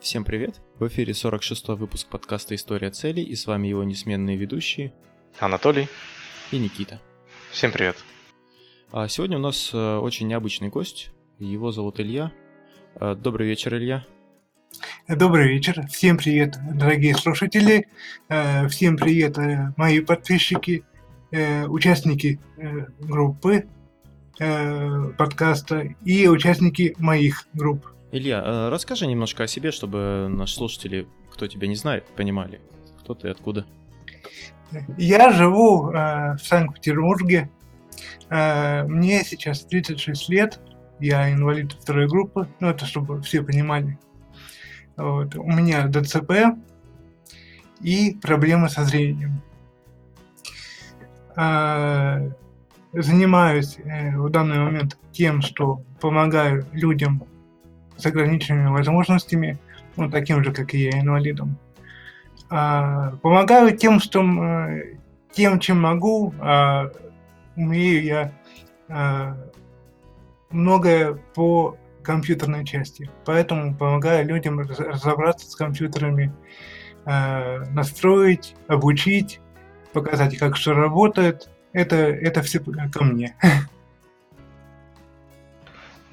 Всем привет! В эфире 46-й выпуск подкаста «История целей» и с вами его несменные ведущие Анатолий и Никита. Всем привет! А сегодня у нас э, очень необычный гость, его зовут Илья. Э, добрый вечер, Илья. Добрый вечер, всем привет, дорогие слушатели, э, всем привет, мои подписчики, участники группы подкаста и участники моих групп. Илья, э, расскажи немножко о себе, чтобы наши слушатели, кто тебя не знает, понимали, кто ты, откуда. Я живу э, в Санкт-Петербурге. Э, мне сейчас 36 лет. Я инвалид второй группы. Ну, это чтобы все понимали. Вот. У меня ДЦП и проблемы со зрением. Э, занимаюсь э, в данный момент тем, что помогаю людям с ограниченными возможностями, ну, таким же, как и я, инвалидом. А, помогаю тем, что тем, чем могу, а, умею я а, многое по компьютерной части. Поэтому помогаю людям разобраться с компьютерами, а, настроить, обучить, показать, как что работает. Это, это все ко мне.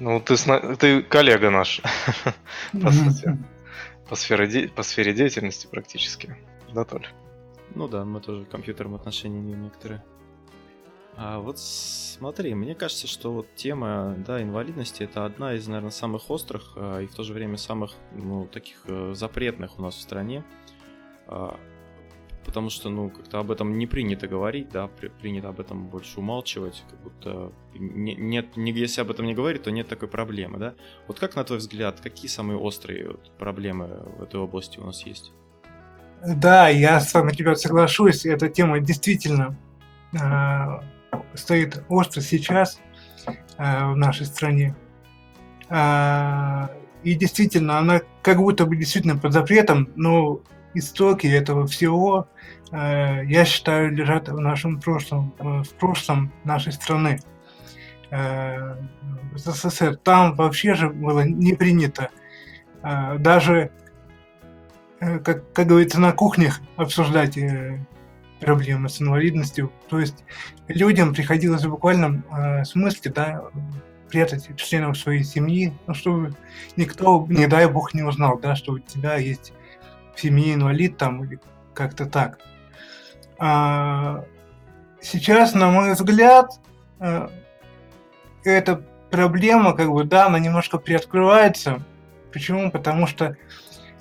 Ну, ты, ты коллега наш, по сути. По сфере, де... по сфере деятельности практически. Да, Толь? Ну да, мы тоже компьютером отношения имеем некоторые. А вот смотри, мне кажется, что вот тема да, инвалидности это одна из, наверное, самых острых а, и в то же время самых ну, таких э, запретных у нас в стране. Потому что, ну, как-то об этом не принято говорить, да, при, принято об этом больше умалчивать, как будто не, нет, не, если об этом не говорить, то нет такой проблемы, да. Вот как, на твой взгляд, какие самые острые вот, проблемы в этой области у нас есть? Да, я с вами тебя соглашусь, эта тема действительно э, стоит остро сейчас э, в нашей стране. Э, и действительно, она как будто бы действительно под запретом, но истоки этого всего, э, я считаю, лежат в нашем прошлом, в прошлом нашей страны. Э, СССР. Там вообще же было не принято э, даже, как, как говорится, на кухнях обсуждать проблемы с инвалидностью. То есть людям приходилось в буквальном смысле да, прятать членов своей семьи, ну, чтобы никто, не дай бог, не узнал, да, что у тебя есть семье инвалид там или как-то так. А сейчас, на мой взгляд, э, эта проблема, как бы, да, она немножко приоткрывается. Почему? Потому что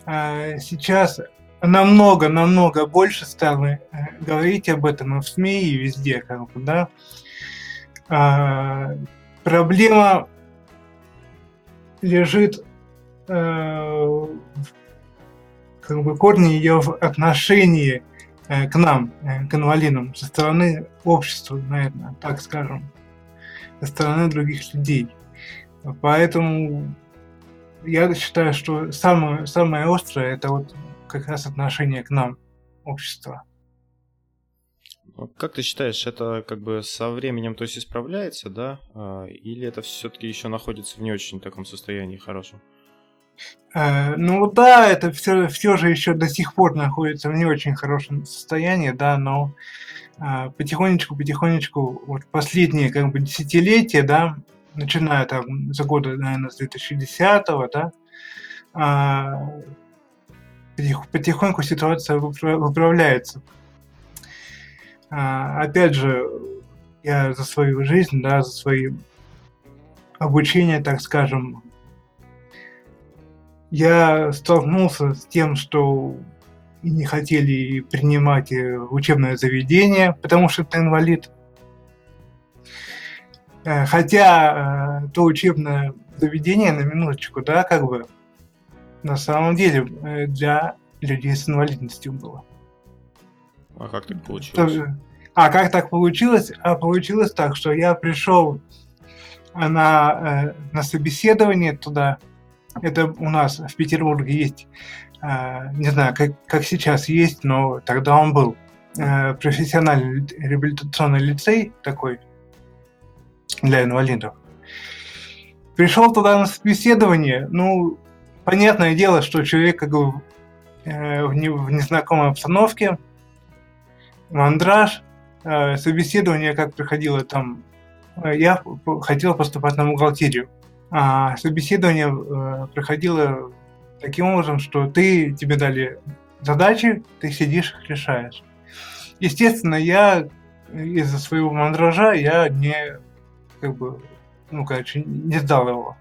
э, сейчас намного-намного больше стало э, говорить об этом и в СМИ, и везде, как бы, да. А, проблема лежит э, как бы корни ее в отношении э, к нам, э, к инвалидам, со стороны общества, наверное, так скажем, со стороны других людей. Поэтому я считаю, что самое, самое острое это вот как раз отношение к нам, общества. Как ты считаешь, это как бы со временем то есть исправляется, да? А, или это все-таки еще находится в не очень таком состоянии хорошем? Э, ну да, это все, все же еще до сих пор находится в не очень хорошем состоянии, да, но э, потихонечку, потихонечку, вот последние как бы десятилетия, да, начиная там за года, наверное, с 2010 да, э, потихоньку ситуация выправляется. Э, опять же, я за свою жизнь, да, за свои обучение, так скажем, я столкнулся с тем, что не хотели принимать э, учебное заведение, потому что ты инвалид. Э, хотя э, то учебное заведение, на минуточку, да, как бы, на самом деле для людей с инвалидностью было. А как так получилось? А как так получилось? А получилось так, что я пришел на, на собеседование туда, это у нас в Петербурге есть, э, не знаю, как, как сейчас есть, но тогда он был э, профессиональный реабилитационный лицей такой для инвалидов. Пришел туда на собеседование, ну, понятное дело, что человек как бы э, в, не, в незнакомой обстановке, мандраж, э, собеседование как проходило там. Э, я хотел поступать на бухгалтерию. А собеседование э, проходило таким образом, что ты, тебе дали задачи, ты сидишь их решаешь. Естественно, я из-за своего мандража я не как бы, ну, короче, не сдал его.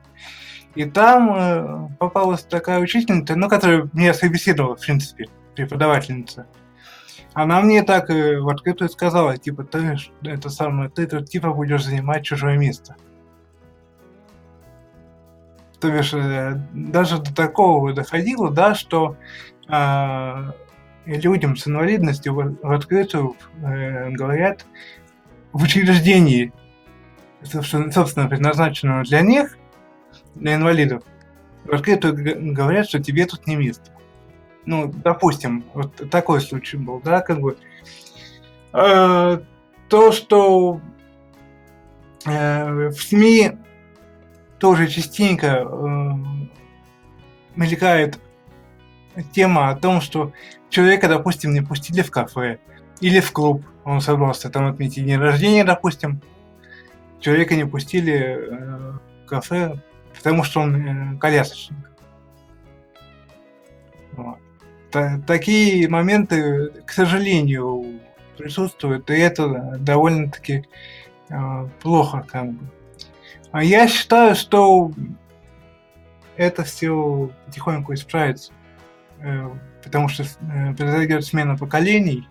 И там э, попалась такая учительница, ну, которая меня собеседовала, в принципе, преподавательница. Она мне так э, в открытую сказала, типа, ты это самое, ты тут типа будешь занимать чужое место. То бишь, э, даже до такого доходило, да, что э, людям с инвалидностью в, в открытую э, говорят в учреждении, собственно, предназначенного для них, для инвалидов, в открытую говорят, что тебе тут не место. Ну, допустим, вот такой случай был, да, как бы. Э, то, что э, в СМИ тоже частенько э, мелькает тема о том, что человека, допустим, не пустили в кафе или в клуб, он собрался там отметить день рождения, допустим, человека не пустили э, в кафе, потому что он э, колясочник. Вот. такие моменты, к сожалению, присутствуют, и это довольно-таки э, плохо, как бы. А я считаю, что это все потихоньку исправится. Э, потому что э, произойдет смена поколений,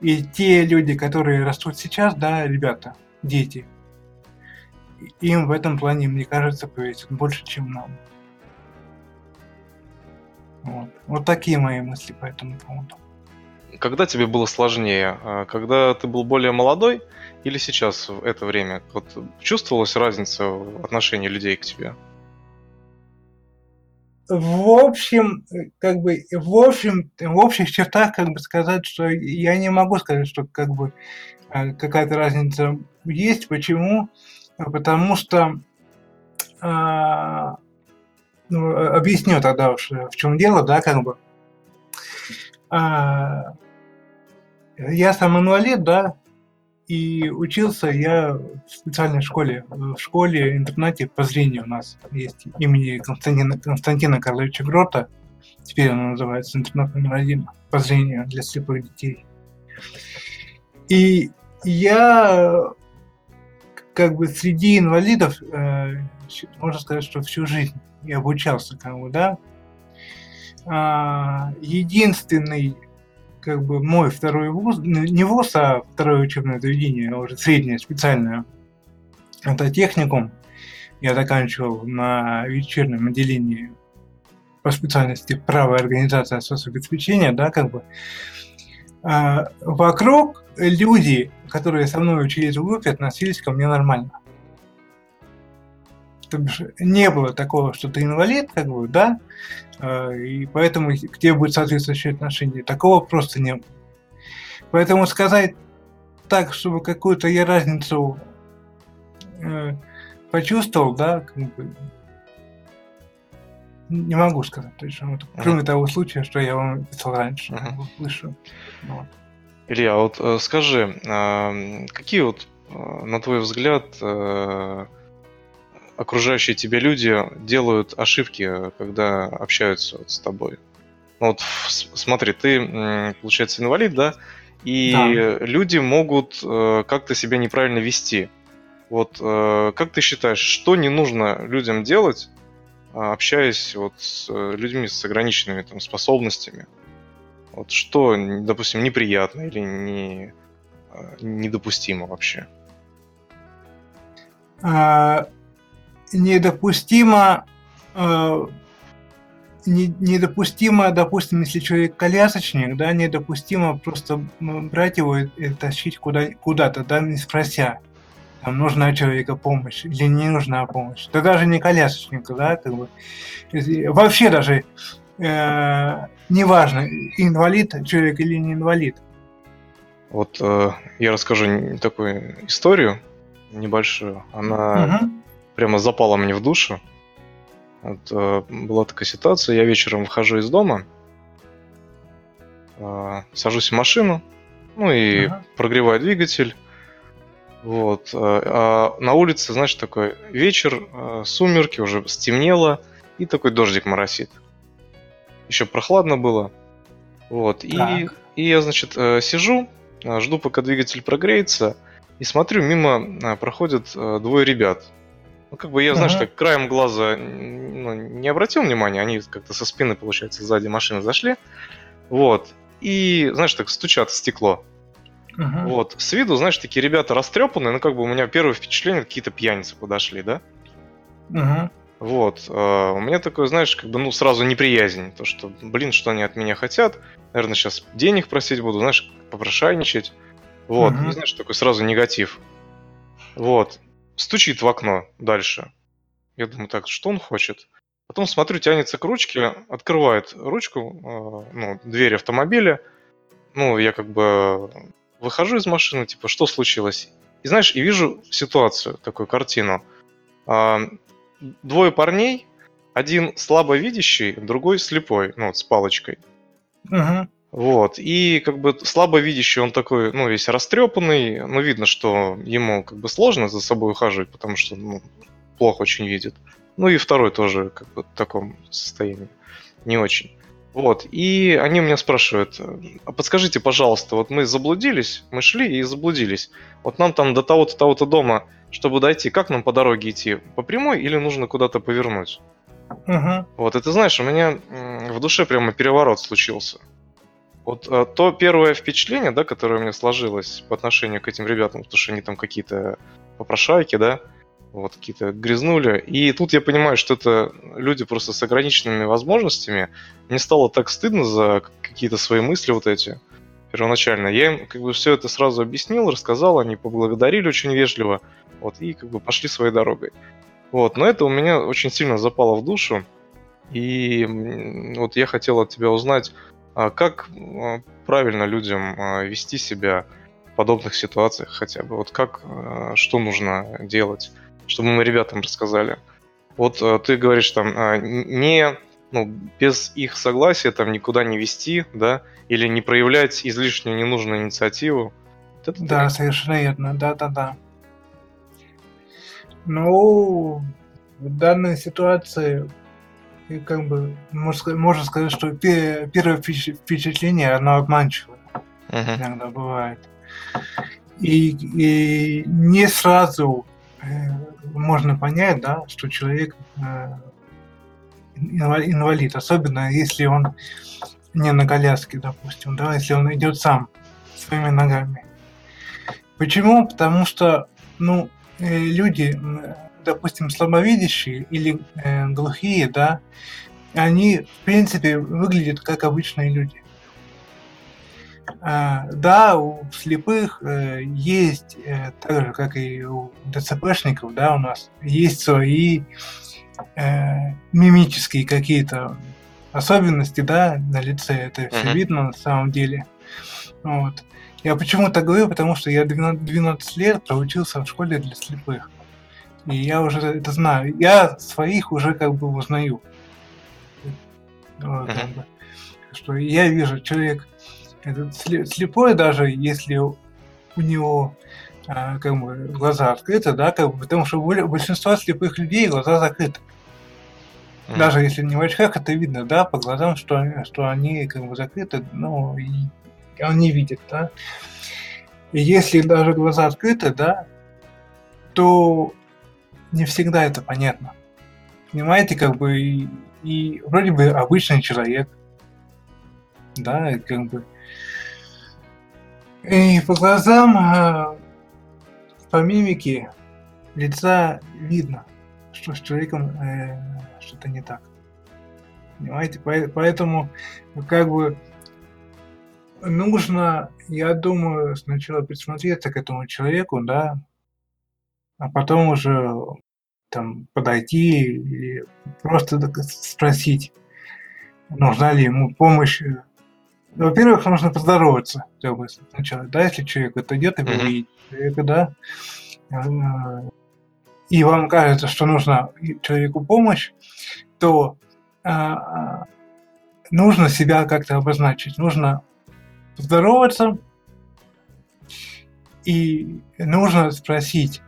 и те люди, которые растут сейчас, да, ребята, дети, им в этом плане, мне кажется, повесит больше, чем нам. Вот. вот такие мои мысли по этому поводу. Когда тебе было сложнее? А, когда ты был более молодой или сейчас в это время? Вот чувствовалась разница в отношении людей к тебе? в общем, как бы, в общем, в общих чертах, как бы сказать, что я не могу сказать, что как бы э, какая-то разница есть. Почему? Потому что а, ну, объясню тогда уж, в чем дело, да, как бы. А, я сам инвалид, да, и учился я в специальной школе, в школе-интернате по зрению у нас есть имени Константина, Константина Карловича Грота. Теперь она называется интернат номер один по зрению для слепых детей. И я как бы среди инвалидов, э, можно сказать, что всю жизнь я обучался, как бы, да. А, единственный как бы мой второй вуз, не вуз, а второе учебное заведение, а уже среднее, специальное. Это техникум. Я заканчивал на вечернем отделении по специальности право организация соцобеспечения, да, как бы. А, вокруг люди, которые со мной учились в группе, относились ко мне нормально. То бишь, не было такого, что ты инвалид, как бы, да, а, и поэтому тебе будет соответствующее отношение. Такого просто не было. Поэтому сказать так, чтобы какую-то я разницу э, почувствовал, да, как бы, не могу сказать точно. Вот. Кроме того случая, что я вам писал раньше, uh-huh. слышу. Вот. Илья, вот э, скажи, какие вот, э, на твой взгляд, окружающие тебя люди делают ошибки, когда общаются вот с тобой. Ну, вот смотри, ты, получается, инвалид, да? И да. люди могут э, как-то себя неправильно вести. Вот э, как ты считаешь, что не нужно людям делать, а, общаясь вот с э, людьми с ограниченными там, способностями? Вот что, допустим, неприятно или не, недопустимо вообще? А, недопустимо э, не, недопустимо, допустим, если человек колясочник, да, недопустимо просто брать его и, и тащить куда, куда-то, да, не спрося, там, нужна человека помощь или не нужна помощь. Да даже не колясочник, да, как бы. Вообще даже э, неважно, инвалид человек или не инвалид. Вот э, я расскажу такую историю небольшую. Она угу прямо запала мне в душу. Вот, э, была такая ситуация, я вечером выхожу из дома, э, сажусь в машину, ну и Ага. прогреваю двигатель. Вот. э, А на улице, знаешь, такой вечер, сумерки, уже стемнело, и такой дождик моросит. Еще прохладно было. Вот. И, Так. и я, значит, сижу, жду, пока двигатель прогреется, и смотрю, мимо проходят двое ребят. Ну, как бы я, знаешь, Ага. так краем глаза ну, не обратил внимания, они как-то со спины, получается, сзади машины зашли. Вот. И, знаешь, так стучат в стекло. Мгм. Вот. С виду, знаешь, такие ребята растрепанные, ну, как бы у меня первое впечатление, какие-то пьяницы подошли, да? Мгм. Вот. э, У меня такое, знаешь, как бы, ну, сразу неприязнь. То, что, блин, что они от меня хотят. Наверное, сейчас денег просить буду, знаешь, попрошайничать. Вот. Мгм. И, знаешь, такой сразу негатив. Вот. Стучит в окно дальше. Я думаю, так, что он хочет? Потом смотрю, тянется к ручке, открывает ручку, э, ну, дверь автомобиля. Ну, я как бы выхожу из машины, типа, что случилось? И знаешь, и вижу ситуацию, такую картину. А, Двое парней, один слабовидящий, другой слепой, ну, вот с палочкой. Мгм. Вот. И как бы слабовидящий, он такой, ну, весь растрепанный, ну, видно, что ему как бы сложно за собой ухаживать, потому что, ну, плохо очень видит. Ну и второй тоже как бы в таком состоянии. Не очень. Вот. И они у меня спрашивают, а подскажите, пожалуйста, вот мы заблудились, мы шли и заблудились. Вот нам там до того-то, того-то дома, чтобы дойти, как нам по дороге идти? По прямой или нужно куда-то повернуть? Мгм. Вот, и ты знаешь, у меня в душе прямо переворот случился. Вот э, то первое впечатление, да, которое у меня сложилось по отношению к этим ребятам, потому что они там какие-то попрошайки, да, вот какие-то грязнули. И тут я понимаю, что это люди просто с ограниченными возможностями. Мне стало так стыдно за какие-то свои мысли вот эти первоначально. Я им как бы все это сразу объяснил, рассказал, они поблагодарили очень вежливо, вот, и как бы пошли своей дорогой. Вот, но это у меня очень сильно запало в душу. И вот я хотел от тебя узнать, а как а, правильно людям а, вести себя в подобных ситуациях хотя бы. Вот как, а, что нужно делать, чтобы мы ребятам рассказали. Вот а, ты говоришь там, а, не, ну, без их согласия там никуда не вести, да, или не проявлять излишнюю ненужную инициативу. Вот это Да, совершенно верно. Да, да, да. Ну, в данной ситуации, и как бы, можно сказать, можно сказать, что пе- первое впечат- впечатление, оно обманчивое. Мгм. иногда бывает. И, и не сразу э, можно понять, да, что человек э, инва- инвалид, особенно если он не на коляске, допустим, да, если он идет сам своими ногами. Почему? Потому что, ну, э, люди, допустим, слабовидящие или э, глухие, да, они, в принципе, выглядят как обычные люди. А, да, у слепых э, есть, э, так же, как и у ДЦПшников, да, у нас есть свои э, мимические какие-то особенности, да, на лице. Это все Мгм. видно на самом деле. Вот. Я почему так говорю, потому что я 12 12 лет проучился в школе для слепых. И я уже это знаю. Я своих уже как бы узнаю. Вот, бы. Что я вижу, человек этот сле- слепой, даже если у него а, как бы глаза открыты, да, как бы, потому что у боль- большинства слепых людей глаза закрыты. Даже если не в очках, это видно, да, по глазам, что, они- что они как бы закрыты, ну, и он не видит, да. И если даже глаза открыты, да, то не всегда это понятно. Понимаете, как бы и, и вроде бы обычный человек, да, как бы. И по глазам, а, по мимике лица видно, что с человеком э, что-то не так. Понимаете? Поэтому как бы нужно, я думаю, сначала присмотреться к этому человеку, да, а потом уже там подойти и просто спросить, нужна ли ему помощь. Ну, Во-первых, нужно поздороваться как бы, сначала, да, если человек вот идет и вы видите человека, да, э, и вам кажется, что нужна человеку помощь, то а, нужно себя как-то обозначить, нужно поздороваться и нужно спросить,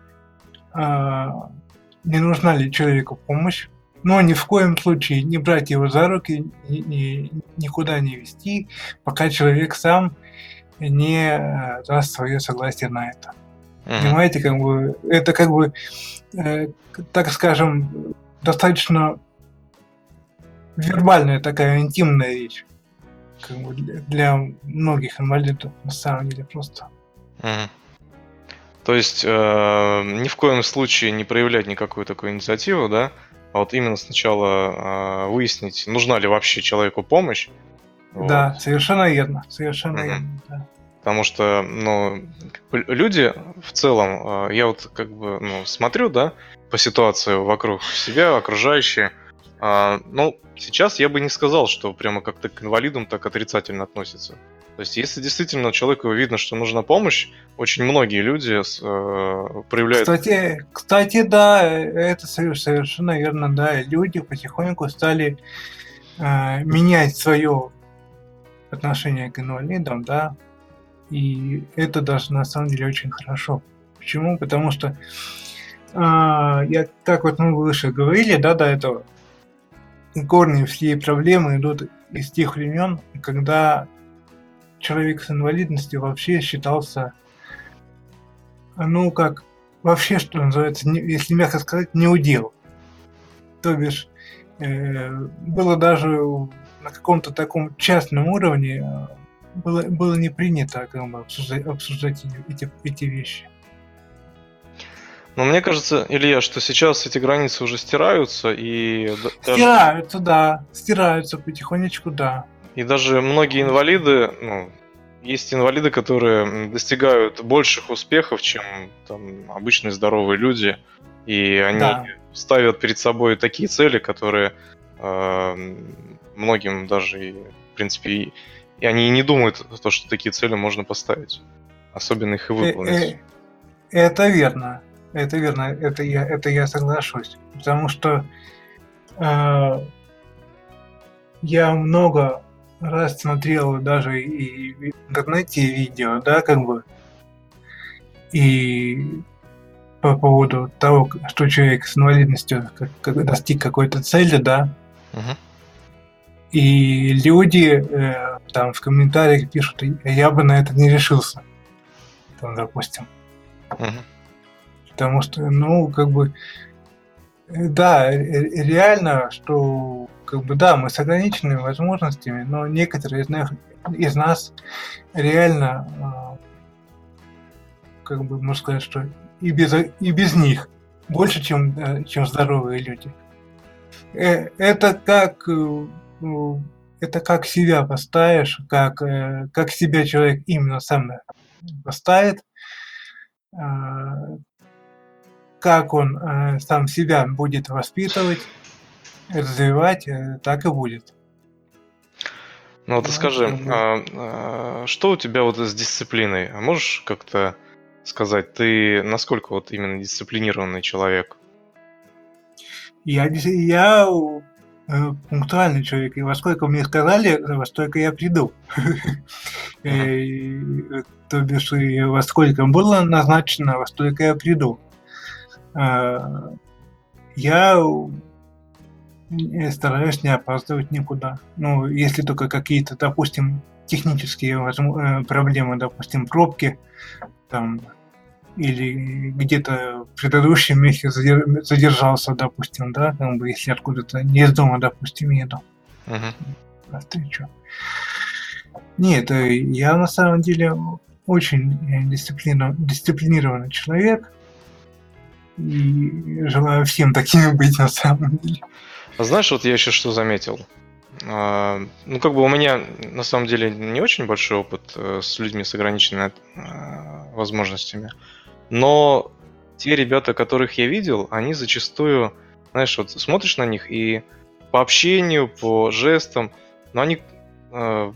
не нужна ли человеку помощь, но ни в коем случае не брать его за руки, ни, ни, никуда не вести, пока человек сам не э, даст свое согласие на это. Mm-hmm. Понимаете, как бы это как бы, э, так скажем, достаточно вербальная такая интимная вещь. Как бы для, для многих инвалидов на самом деле просто. Mm-hmm. То есть э, ни в коем случае не проявлять никакую такую инициативу, да? А вот именно сначала э, выяснить, нужна ли вообще человеку помощь. Да, вот. совершенно верно, совершенно mm-hmm. верно, да. Потому что, ну, люди в целом, э, я вот как бы ну, смотрю, да, по ситуации вокруг себя, окружающие. Э, ну, сейчас я бы не сказал, что прямо как-то к инвалидам так отрицательно относятся. То есть, если действительно человеку видно, что нужна помощь, очень многие люди э, проявляют... Кстати, кстати, да, это совершенно верно, да. Люди потихоньку стали э, менять свое отношение к инвалидам, да. И это даже на самом деле очень хорошо. Почему? Потому что э, я, как вот мы выше говорили, да, до этого, корни всей проблемы идут из тех времен, когда человек с инвалидностью вообще считался, ну, как, вообще, что называется, не, если мягко сказать, не удел. То бишь, э, было даже на каком-то таком частном уровне э, было, было не принято как бы, обсуждать, обсуждать эти, эти вещи. Но мне кажется, Илья, что сейчас эти границы уже стираются и... Стираются, да. Стираются потихонечку, да. И даже многие инвалиды, ну, есть инвалиды, которые достигают больших успехов, чем там, обычные здоровые люди. И они да. ставят перед собой такие цели, которые э, многим даже, в принципе, и, и они и не думают то, что такие цели можно поставить. Особенно их и э, выполнить. Э, это верно. Это верно. Это я, это я соглашусь. Потому что э, я много раз смотрел даже и в интернете видео, да, как бы, и по поводу того, что человек с инвалидностью как, как достиг какой-то цели, да, uh-huh. и люди э, там в комментариях пишут, я бы на это не решился, там, допустим. Uh-huh. Потому что, ну, как бы, да, реально, что как бы да, мы с ограниченными возможностями, но некоторые из нас, из нас реально, а, как бы можно сказать, что и без, и без них больше, чем, э, чем здоровые люди. Э, это как э, это как себя поставишь, как, как себя человек именно сам поставит, а, как он сам себя будет воспитывать, развивать, э, так и будет. Ну вот ну, скажи, а, а, что у тебя вот с дисциплиной? А можешь как-то сказать, ты насколько вот именно дисциплинированный человек? Я, я э, пунктуальный человек, и во сколько мне сказали, во столько я приду. Э, то бишь, во сколько было назначено, во столько я приду. А, я стараюсь не опаздывать никуда. Ну, если только какие-то, допустим, технические э, проблемы, допустим, пробки, там, или где-то в предыдущем месте задержался, допустим, да, как бы, если откуда-то не из дома, допустим, еду. Uh-huh. На встречу. Нет, э, я на самом деле очень э, дисциплинированный человек. И желаю всем такими быть на самом деле. А знаешь, вот я еще что заметил? А, ну, как бы у меня на самом деле не очень большой опыт э, с людьми с ограниченными э, возможностями. Но те ребята, которых я видел, они зачастую, знаешь, вот смотришь на них и по общению, по жестам, но они э,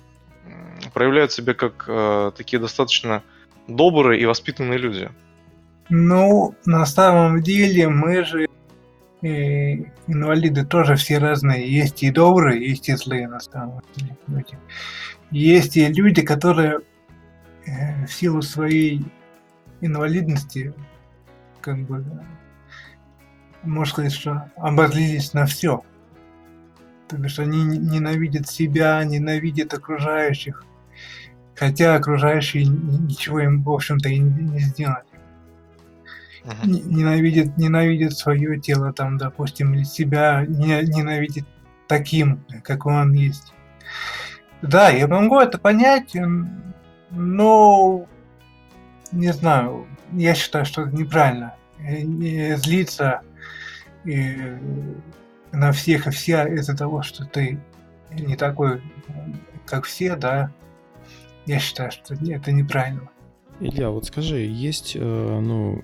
проявляют себя как э, такие достаточно добрые и воспитанные люди. Ну, на самом деле мы же и инвалиды тоже все разные. Есть и добрые, есть и злые на самом деле люди. Есть и люди, которые э, в силу своей инвалидности, как бы, можно сказать, что обозлились на все. То бишь они ненавидят себя, ненавидят окружающих, хотя окружающие ничего им, в общем-то, и не сделали. Uh-huh. Ненавидит, ненавидит свое тело, там, допустим, или себя ненавидит таким, как он есть. Да, я могу это понять, но не знаю, я считаю, что это неправильно. Не злиться и на всех и вся из-за того, что ты не такой, как все, да, я считаю, что это неправильно. Илья, вот скажи, есть, э, ну,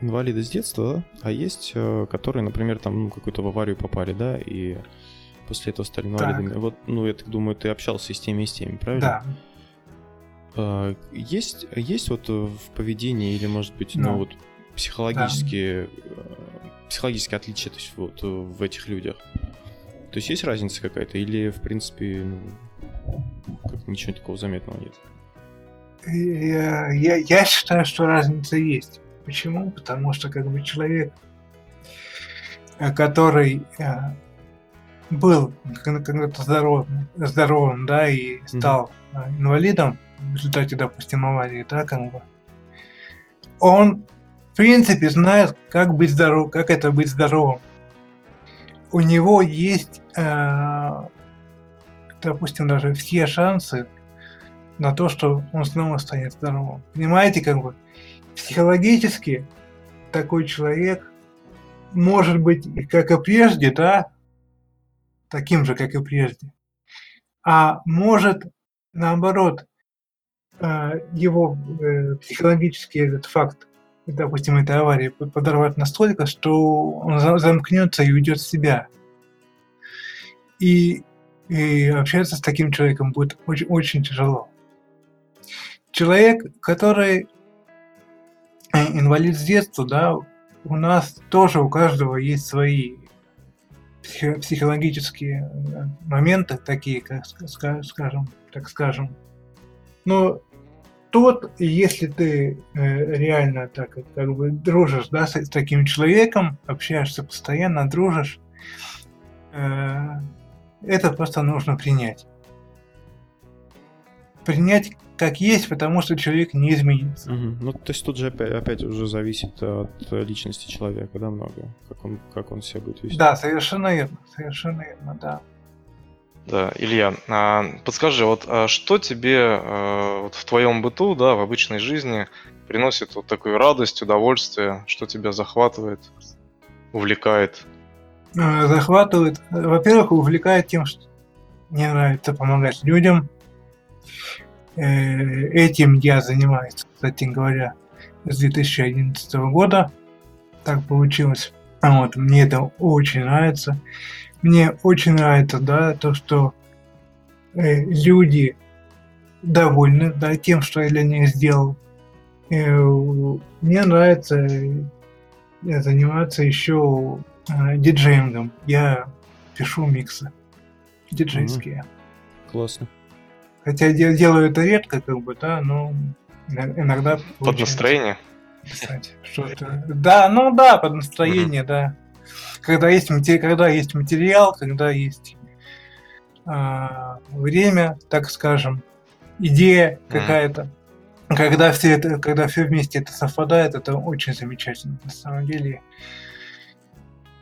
инвалиды с детства, да? а есть, э, которые, например, там, ну, какую-то в аварию попали, да, и после этого стали инвалидами. Так. Вот, ну, я так думаю, ты общался и с теми, и с теми, правильно? Да. А, есть, есть вот в поведении или, может быть, ну, ну вот психологические, да. психологические отличия то есть, вот, в этих людях? То есть есть разница какая-то или, в принципе, ну, как ничего такого заметного нет? Я, я, я считаю, что разница есть. Почему? Потому что как бы человек, э, который э, был когда-то здоровым, здоровым, да, и стал mm-hmm. инвалидом в результате, допустим, аварии, да, как бы, он, в принципе, знает, как быть здоров, как это быть здоровым. У него есть, э, допустим, даже все шансы на то, что он снова станет здоровым. Понимаете, как бы, психологически такой человек может быть, как и прежде, да, таким же, как и прежде, а может, наоборот, э, его э, психологический этот факт, допустим, этой аварии подорвать настолько, что он замкнется и уйдет в себя. И, и общаться с таким человеком будет очень, очень тяжело. Человек, который инвалид с детства, да, у нас тоже у каждого есть свои психологические э, моменты, такие, как скажем, так скажем. Но тот, если ты э, реально так как бы дружишь, да, с, таким человеком, общаешься постоянно, дружишь, э, это просто нужно принять. Принять как есть, потому что человек не изменится. Угу. Ну, то есть тут же опять, опять уже зависит от личности человека, да, много, как он, как он себя будет вести. Да, совершенно верно, совершенно верно, да. Да, Илья, а, подскажи, вот а что тебе а, вот в твоем быту, да, в обычной жизни приносит вот такую радость, удовольствие, что тебя захватывает, увлекает? А, захватывает, во-первых, увлекает тем, что мне нравится помогать людям, Э, этим я занимаюсь, кстати говоря, с 2011 года. Так получилось. Вот, мне это очень нравится. Мне очень нравится, да, то, что э, люди довольны, да, тем, что я для них сделал. Э, мне нравится э, заниматься еще э, диджеингом. Я пишу миксы диджейские. Mm-hmm. Классно. Хотя делаю это редко, как бы, да, но иногда... Под настроение? Кстати, что-то... Да, ну да, под настроение, да. Когда есть, матери... когда есть материал, когда есть а, время, так скажем, идея какая-то. Когда все это, когда все вместе это совпадает, это очень замечательно на самом деле.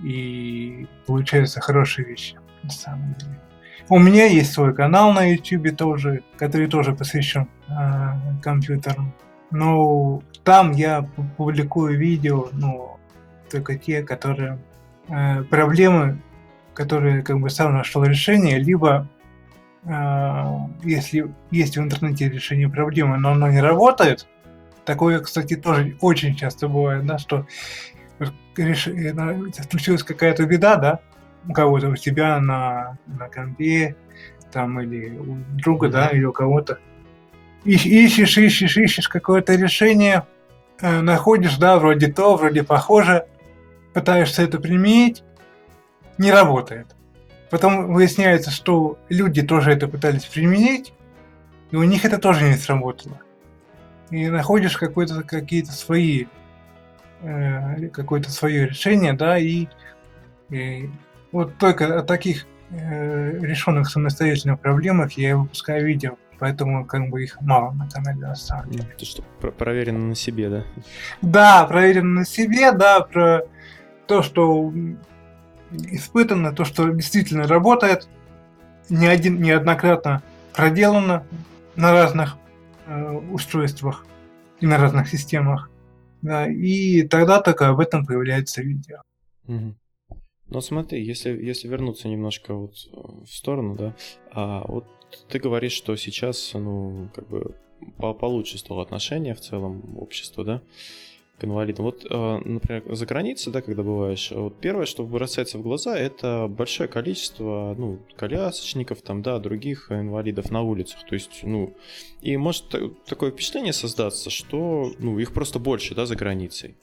И получаются хорошие вещи на самом деле. У меня есть свой канал на YouTube тоже, который тоже посвящен э, компьютерам. Но там я публикую видео, ну, только те, которые э, проблемы, которые как бы сам нашел решение, либо э, если есть в интернете решение проблемы, но оно не работает, такое, кстати, тоже очень часто бывает, да, что реш... случилась какая-то беда, да, у кого-то у тебя на, на компе, там, или у друга, да, или у кого-то. Ищ, ищешь, ищешь, ищешь какое-то решение, э, находишь, да, вроде то, вроде похоже, пытаешься это применить, не работает. Потом выясняется, что люди тоже это пытались применить, и у них это тоже не сработало. И находишь какое-то, какие-то свои, э, какое-то свое решение, да, и, и вот только о таких э, решенных самостоятельно проблемах я выпускаю видео, поэтому как бы их мало на канале на самом деле. Это что, про- проверено на себе, да? Да, проверено на себе, да, про то, что испытано, то, что действительно работает, не один, неоднократно проделано на разных э, устройствах и на разных системах. Да, и тогда только об этом появляется видео. Мгм. Но смотри, если, если вернуться немножко вот э, в сторону, да, а вот ты говоришь, что сейчас, ну, как бы по- получше стало отношение в целом общества, да, к инвалидам. Вот, э, например, за границей, да, когда бываешь, вот первое, что бросается в глаза, это большое количество, ну, колясочников, там, да, других инвалидов на улицах. То есть, ну, и может та- такое впечатление создаться, что, ну, их просто больше, да, за границей.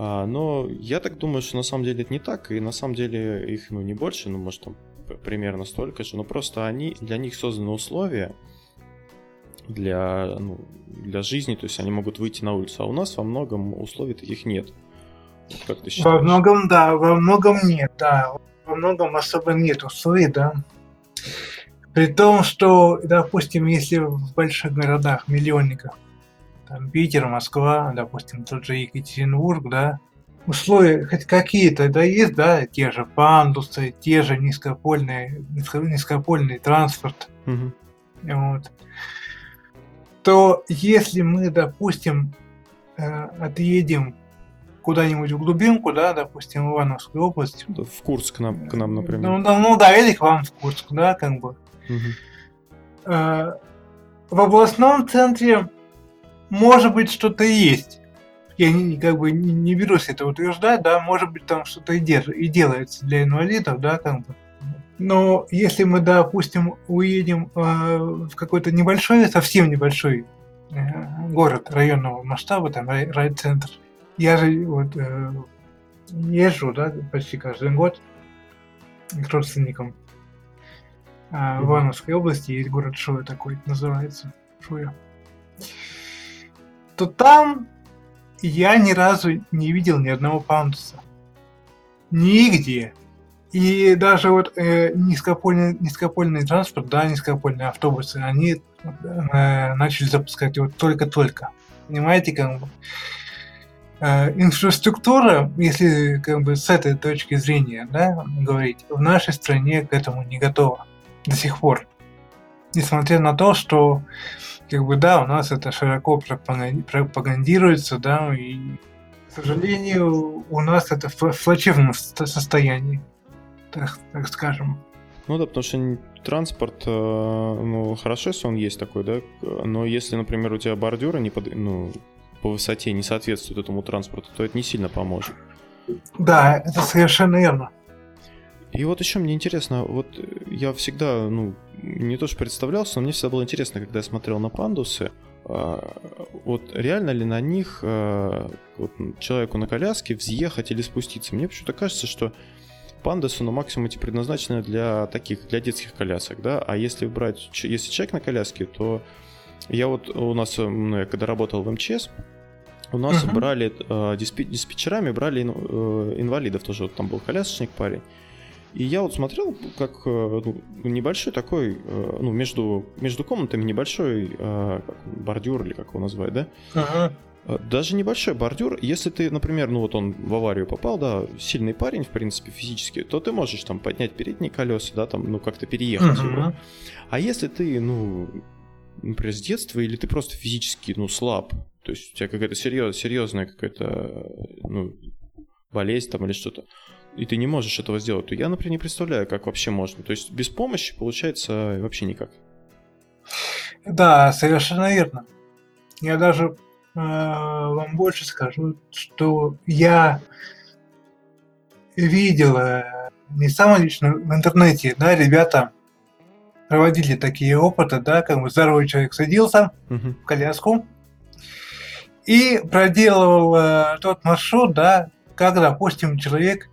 А, но я так думаю, что на самом деле это не так, и на самом деле их ну, не больше, ну, может, там примерно столько же, но просто они, для них созданы условия для, ну, для жизни, то есть они могут выйти на улицу, а у нас во многом условий таких нет. Как ты Во многом, да, во многом нет, да. Во многом особо нет условий, да. При том, что, допустим, если в больших городах, миллионниках, там Питер, Москва, допустим, тот же Екатеринбург, да, условия хоть какие-то, да, есть, да, те же пандусы, те же низкопольные, низко- низкопольный транспорт, Мгм. вот, то если мы, допустим, э, отъедем куда-нибудь в глубинку, да, допустим, в Ивановскую область, В Курск к нам, к нам например. ну, да, ну да, или к вам в Курск, да, как бы. Э, в областном центре может быть что-то и есть. Я не, как бы не, не берусь это утверждать, да, может быть там что-то и, дел- и делается для инвалидов, да, как бы. Но если мы, допустим, уедем э, в какой-то небольшой, совсем небольшой э, город районного масштаба, там рай- райцентр, я же вот э, езжу, да, почти каждый год к родственникам. А, в. Ивановской области есть город Шуя такой, называется Шуя. То там я ни разу не видел ни одного пандуса. Нигде. И даже вот э, низкопольный, низкопольный транспорт, да, низкопольные автобусы, они э, начали запускать его только-только. Понимаете, как бы? Э, инфраструктура, если как бы с этой точки зрения да, говорить, в нашей стране к этому не готова до сих пор. Несмотря на то, что как бы да, у нас это широко пропаганди- пропагандируется, да, и, к сожалению, у нас это в плачевном со- состоянии, так, так скажем. Ну да, потому что транспорт, э, ну, хорошо, если он есть такой, да, но если, например, у тебя бордюры не под, ну, по высоте не соответствуют этому транспорту, то это не сильно поможет. Да, это совершенно верно. И вот еще мне интересно, вот э, я всегда, ну, не то что представлялся, но мне всегда было интересно, когда я смотрел на пандусы, а, вот реально ли на них а, вот, человеку на коляске взъехать или спуститься. Мне почему-то кажется, что пандусы на максимум эти предназначены для таких, для детских колясок, да, а если брать, если человек на коляске, то я вот у нас, э, ну, я когда работал в МЧС, у нас Мгм. брали э, диспе- диспетчерами брали э, инвалидов тоже, вот там был колясочник парень. И я вот смотрел, как э, ну, небольшой такой, э, ну, между, между комнатами небольшой э, как бордюр, или как его назвать, да? Э, Даже небольшой бордюр, если ты, например, ну вот он в аварию попал, да, сильный парень, в принципе, физически, то ты можешь там поднять передние колеса, да, там, ну, как-то переехать его. Мгм. А если ты, ну, например, с детства, или ты просто физически, ну, слаб, то есть у тебя какая-то серьез, серьезная какая-то, ну, болезнь там или что-то, и ты не можешь этого сделать, то я, например, не представляю, как вообще можно. То есть без помощи получается вообще никак. Да, совершенно верно. Я даже э, вам больше скажу, что я видел э, не сам лично в интернете, да, ребята проводили такие опыты, да, как бы здоровый человек садился Мгм. в коляску и проделывал э, тот маршрут, да, как, допустим, человек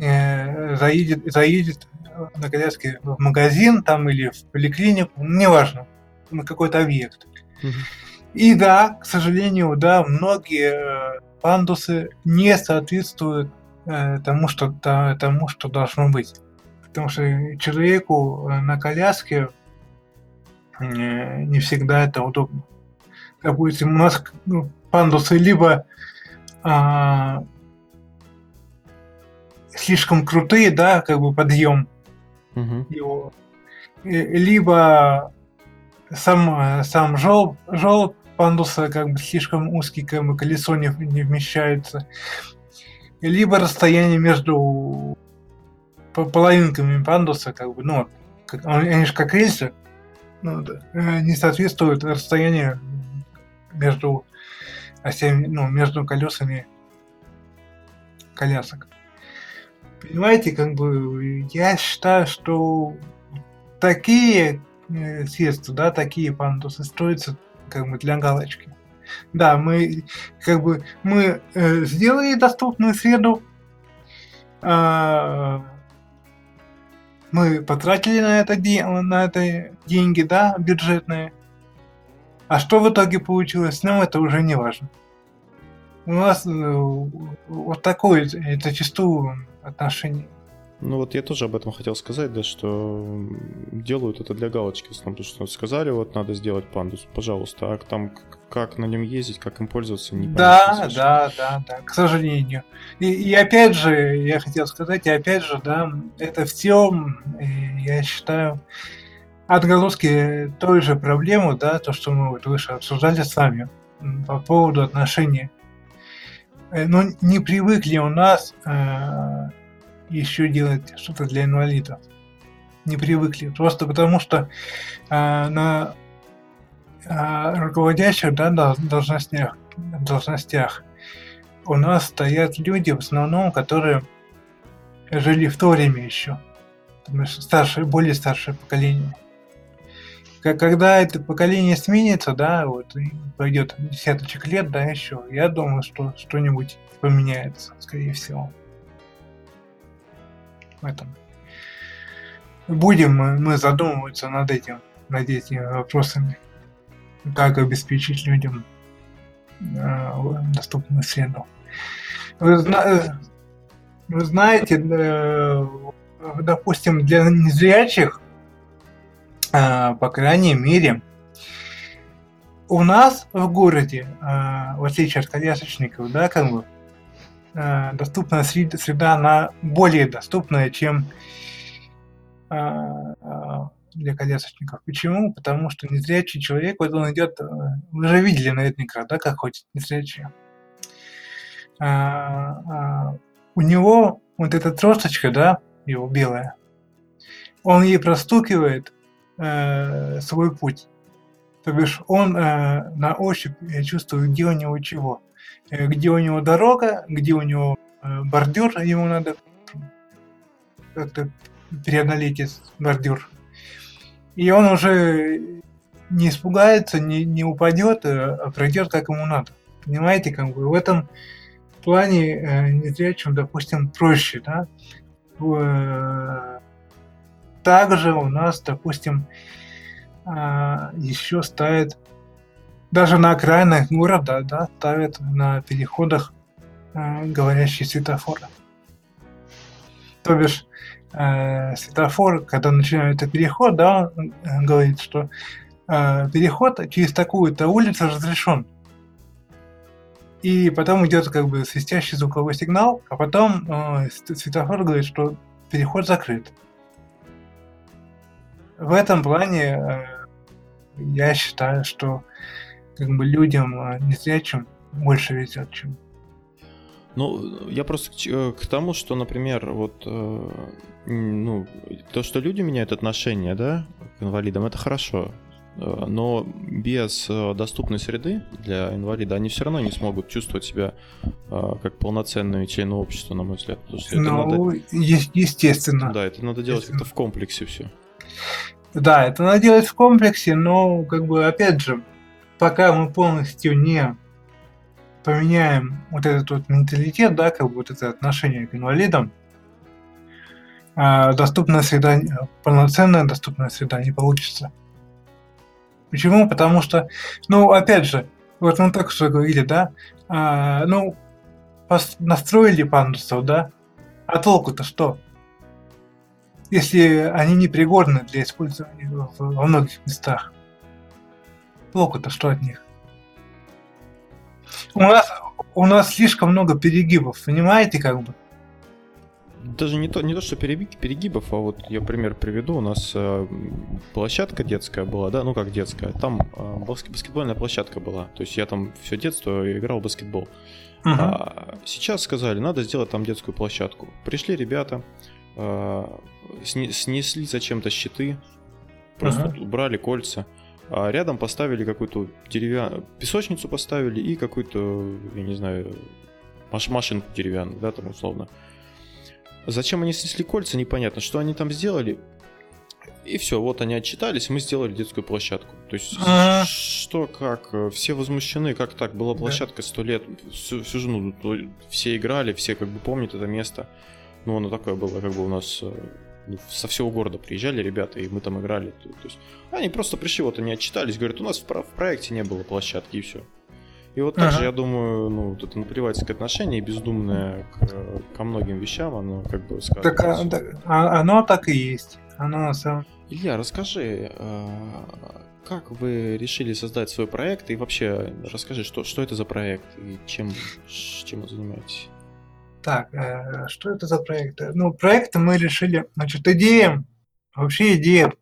э, заедет, заедет на коляске в магазин там или в поликлинику, неважно, на какой-то объект. И да, к сожалению, да, многие э, пандусы не соответствуют э, тому, что, тому, что должно быть. Потому что человеку на коляске не всегда это удобно. Допустим, у нас ну, пандусы либо а, слишком крутые, да, как бы подъем угу. его, либо сам, сам жол, жол пандуса как бы слишком узкий, как бы колесо не, не вмещается, либо расстояние между половинками пандуса, как бы, ну, как, они же как рельсы, ну, да, э, не соответствует расстоянию между осями, ну, между колесами колясок. Понимаете, как бы я считаю, что такие э, средства, да, такие пандусы строятся как бы для галочки. Да, мы как бы мы э, сделали доступную среду, э, мы потратили на это, на это деньги, да, бюджетные. А что в итоге получилось, нам это уже не важно. У нас э, вот такое зачастую отношение. Ну вот я тоже об этом хотел сказать, да, что делают это для галочки, потому что сказали, вот надо сделать пандус, пожалуйста, а там как на нем ездить, как им пользоваться, не Да, да, да, да, к сожалению. И, и опять же, я хотел сказать, и опять же, да, это все, я считаю, отголоски той же проблемы, да, то, что мы вот выше обсуждали с вами по поводу отношений. Э, но не привыкли у нас э, еще делать что-то для инвалидов. Не привыкли. Просто потому что э, на э, руководящих да, должностях, должностях у нас стоят люди в основном, которые жили в то время еще. Старшее, более старшее поколение. Когда это поколение сменится, да, вот, и пройдет десяточек лет, да, еще, я думаю, что что-нибудь поменяется, скорее всего в этом. Будем мы задумываться над этим, над этими вопросами, как обеспечить людям э, доступную среду. Вы, вы знаете, э, допустим, для незрячих, э, по крайней мере, у нас в городе, в отличие от колясочников, да, как бы, э, доступная среда, среда, она более доступная, чем э, э, для колясочников. Почему? Потому что незрячий человек, вот он идет, э, вы же видели наверняка, да, как ходит незрячий. А, а, у него вот эта тросточка, да, его белая, он ей простукивает э, свой путь. То бишь он э, на ощупь чувствует, где у него чего. Э, где у него дорога, где у него э, бордюр, ему надо как-то преодолеть этот бордюр. И он уже не испугается, не, не упадет, а, а пройдет как ему надо. Понимаете, как бы в этом плане э, незрячим, допустим, проще, да. Э, также у нас, допустим, э, еще ставят даже на окраинах города да, ставят на переходах э, говорящие светофоры. То бишь, э, светофор, когда начинается переход, да, он э, говорит, что э, переход через такую-то улицу разрешен. И потом идет как бы свистящий звуковой сигнал, а потом э, светофор говорит, что переход закрыт. В этом плане э, я считаю, что как бы людям а, незрячим больше везет, чем ну, я просто к, э, к тому, что, например, вот, э, ну, то, что люди меняют отношения, да, к инвалидам, это хорошо. Э, но без э, доступной среды для инвалида они все равно не смогут чувствовать себя э, как полноценные члены общества, на мой взгляд. Потому что ну, надо... естественно. Да, это надо делать как-то в комплексе все. Да, это надо делать в комплексе, но, как бы, опять же, пока мы полностью не поменяем вот этот вот менталитет, да, как бы вот это отношение к инвалидам, а, доступная среда, полноценная доступная среда не получится. Почему? Потому что, ну, опять же, вот мы только что говорили, да, а, ну, настроили пандусов, да, а толку-то что? Если они не пригодны для использования во многих местах. Толку-то что от них? У нас, у нас слишком много перегибов, понимаете, как бы? Даже не то, не то, что перегибов, а вот я пример приведу. У нас э, площадка детская была, да, ну как детская. Там э, баскетбольная площадка была. То есть я там все детство играл в баскетбол. Uh-huh. А сейчас сказали, надо сделать там детскую площадку. Пришли ребята, снесли зачем-то щиты, просто uh-huh. убрали кольца. А рядом поставили какую-то деревянную песочницу поставили и какую-то, я не знаю, маш машинку деревянную, да, там условно. Зачем они снесли кольца, непонятно. Что они там сделали? И все, вот они отчитались, мы сделали детскую площадку. То есть, а... что, как, все возмущены, как так, была площадка сто лет, всю, всю жену, все играли, все как бы помнят это место. Ну, оно такое было, как бы у нас э, ну, со всего города приезжали ребята, и мы там играли. То, то есть, они просто пришли, вот они отчитались, говорят, у нас в, в проекте не было площадки, и все. И вот также, ага. я думаю, ну, вот это наплевательское отношение, бездумное к, ко многим вещам, оно как бы сказывается. Так, а, да, а, оно так и есть. Оно на самом... Илья, расскажи, а, как вы решили создать свой проект и вообще расскажи, что, что это за проект и чем, чем вы занимаетесь? Так, э, что это за проект? Ну, проект мы решили, значит, идея, вообще идея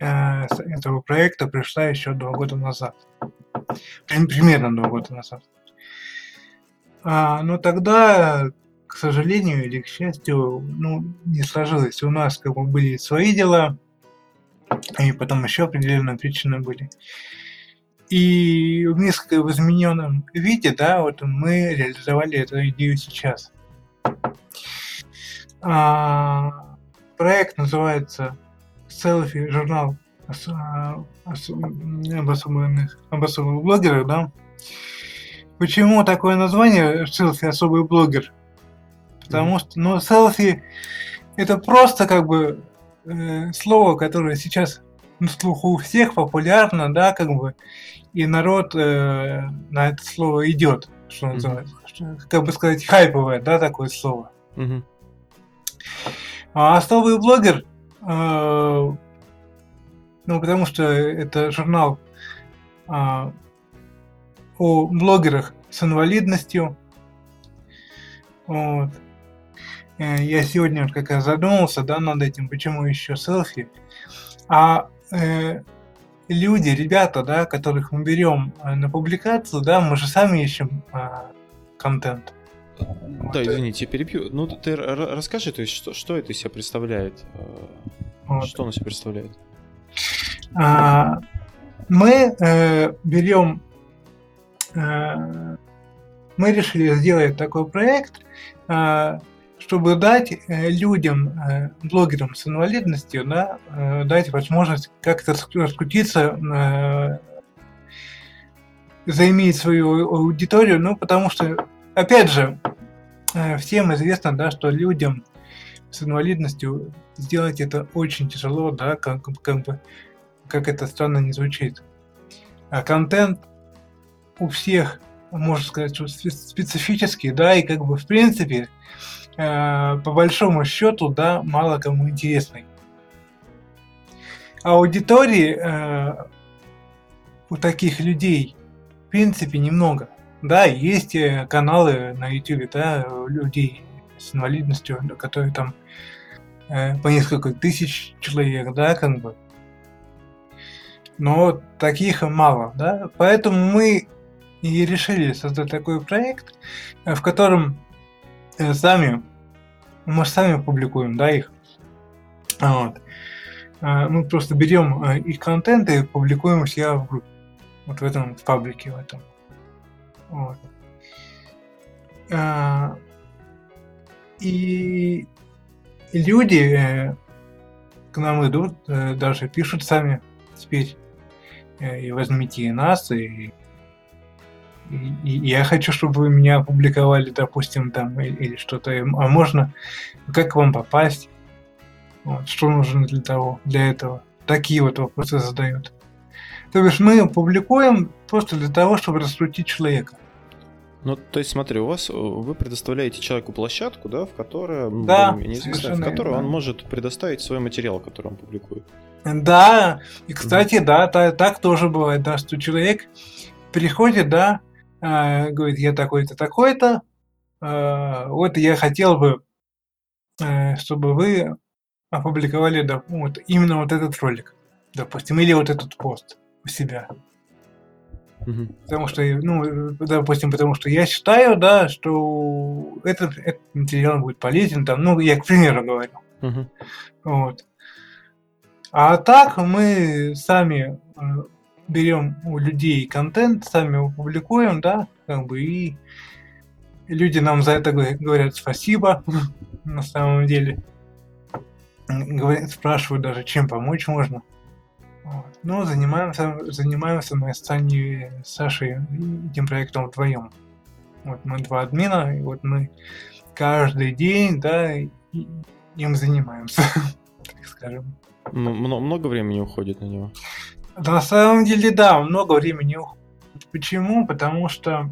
э, этого проекта пришла еще два года назад. Примерно два года назад. А, но тогда, к сожалению или к счастью, ну, не сложилось. У нас как бы были свои дела, и потом еще определенные причины были. И в несколько измененном виде, да, вот мы реализовали эту идею сейчас. А, проект называется селфи журнал об особенных, об особых блогерах, да. Почему такое название селфи особый блогер? Потому что, ну, селфи это просто как бы э, слово, которое сейчас на слуху у всех популярно, да, как бы, и народ э, на это слово идет, что называется, mm-hmm. как бы сказать, хайповое, да, такое слово. Mm-hmm. А особый блогер, э, ну, потому что это журнал э, о блогерах с инвалидностью. Вот. Э, я сегодня как раз задумался, да, над этим, почему еще селфи. А э, люди, ребята, да, которых мы берем э, на публикацию, да, мы же сами ищем э, контент. Да, извините, перебью. Ну, ты расскажи, то есть, что, что это из себя представляет? Э, вот. Что оно себя представляет? А, мы э, берем... Э, мы решили сделать такой проект, э, чтобы дать э, людям, э, блогерам с инвалидностью, да, э, дать возможность как-то раскрутиться, заиметь свою аудиторию, ну, потому что опять же, всем известно, да, что людям с инвалидностью сделать это очень тяжело, да, как, как бы, как это странно не звучит. А контент у всех, можно сказать, специфический, да, и как бы в принципе, э, по большому счету, да, мало кому интересный. Аудитории э, у таких людей, в принципе, немного. Да, есть э, каналы на YouTube, да, людей с инвалидностью, которые там по несколько тысяч человек, да, как бы. Но таких мало, да. Поэтому мы и решили создать такой проект, в котором сами, мы сами публикуем, да, их. Вот. Мы просто берем их контент и публикуем у себя в группе. Вот в этом в паблике в этом. Вот. А, и люди э, к нам идут, э, даже пишут сами теперь, э, и возьмите и нас, и я хочу, чтобы вы меня опубликовали, допустим, там, или, или что-то. А можно, как к вам попасть? Вот, что нужно для того, для этого? Такие вот вопросы задают. То есть мы публикуем просто для того, чтобы раскрутить человека. Ну, то есть, смотри, у вас вы предоставляете человеку площадку, да, в которой, да, в которой он может предоставить свой материал, который он публикует. Да, и кстати, mm-hmm. да, так, так тоже бывает, да, что человек приходит, да, э, говорит, я такой-то, такой-то, э, вот я хотел бы, э, чтобы вы опубликовали да, вот, именно вот этот ролик, допустим, или вот этот пост у себя. Угу. Потому что, ну, допустим, потому что я считаю, да, что этот, этот материал будет полезен, там, ну, я к примеру говорю. Угу. Вот. А так мы сами э, берем у людей контент, сами его публикуем, да, как бы, и люди нам за это говорят спасибо, на самом деле. Спрашивают даже, чем помочь можно. Ну, занимаемся, занимаемся мы с Таней, с Сашей этим проектом вдвоем. Вот мы два админа, и вот мы каждый день, да, им занимаемся, так скажем. Много времени уходит на него? На самом деле, да, много времени уходит. Почему? Потому что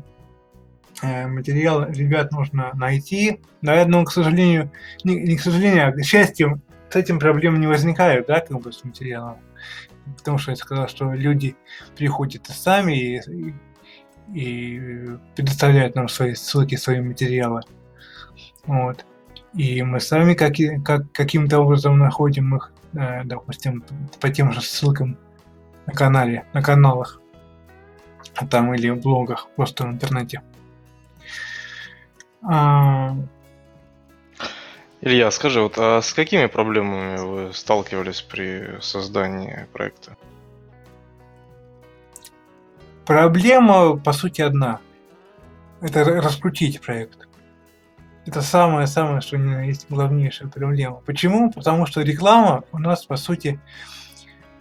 э, материал ребят нужно найти. Да, но, к сожалению, не, не к сожалению, а к счастью, с этим проблем не возникает, да, как бы с материалом потому что я сказал, что люди приходят и сами и, и предоставляют нам свои ссылки, свои материалы. Вот. И мы сами как, как, каким-то образом находим их, э, допустим, по тем же ссылкам на канале, на каналах, там или в блогах, просто в интернете. А, Илья, скажи, вот а с какими проблемами вы сталкивались при создании проекта? Проблема, по сути, одна. Это раскрутить проект. Это самое-самое, что у меня есть главнейшая проблема. Почему? Потому что реклама у нас, по сути,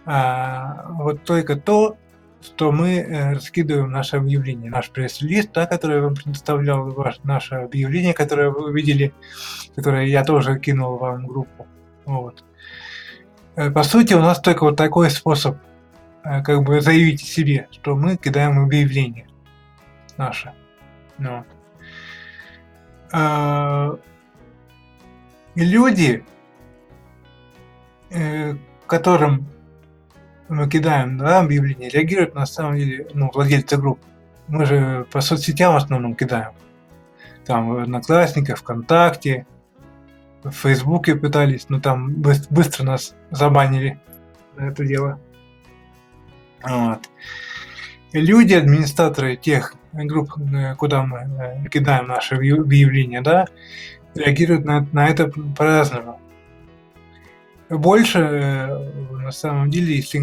а, вот только то, что мы э, раскидываем наше объявление, наш пресс-лист, да, который я вам предоставлял, ваш, наше объявление, которое вы видели, которое я тоже кинул вам в группу. Вот. Э, по сути, у нас только вот такой способ э, как бы заявить себе, что мы кидаем объявление наше. Ну. А, люди, которым мы кидаем да, объявления, реагируют на самом деле ну, владельцы групп. Мы же по соцсетям в основном кидаем. Там в Одноклассниках, ВКонтакте, в Фейсбуке пытались, но там быстро нас забанили за это дело. Вот. Люди, администраторы тех групп, э, куда мы э, кидаем наши объявления, да, реагируют на, на это по-разному. Больше, э, на самом деле, если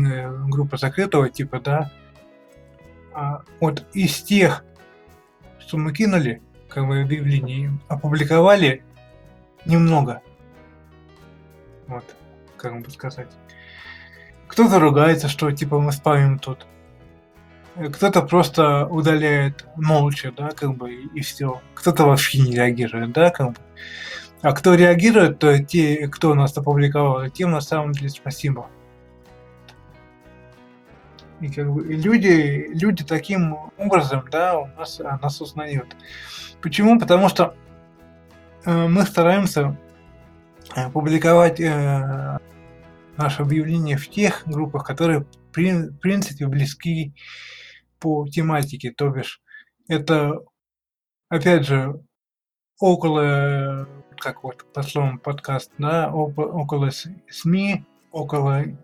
группа закрытого типа, да, а вот из тех, что мы кинули, как бы объявление, опубликовали немного. Вот, как бы сказать. Кто-то ругается, что типа мы спамим тут. Кто-то просто удаляет молча, да, как бы, и все. Кто-то вообще не реагирует, да, как бы. А кто реагирует, то те, кто нас опубликовал, тем на самом деле спасибо. И как бы люди, люди таким образом, да, у нас, а, нас узнают. Почему? Потому что э, мы стараемся э, публиковать э, наше объявление в тех группах, которые при, в принципе близки по тематике. То бишь, это, опять же, около как вот по словам подкаст, да, около СМИ, около э,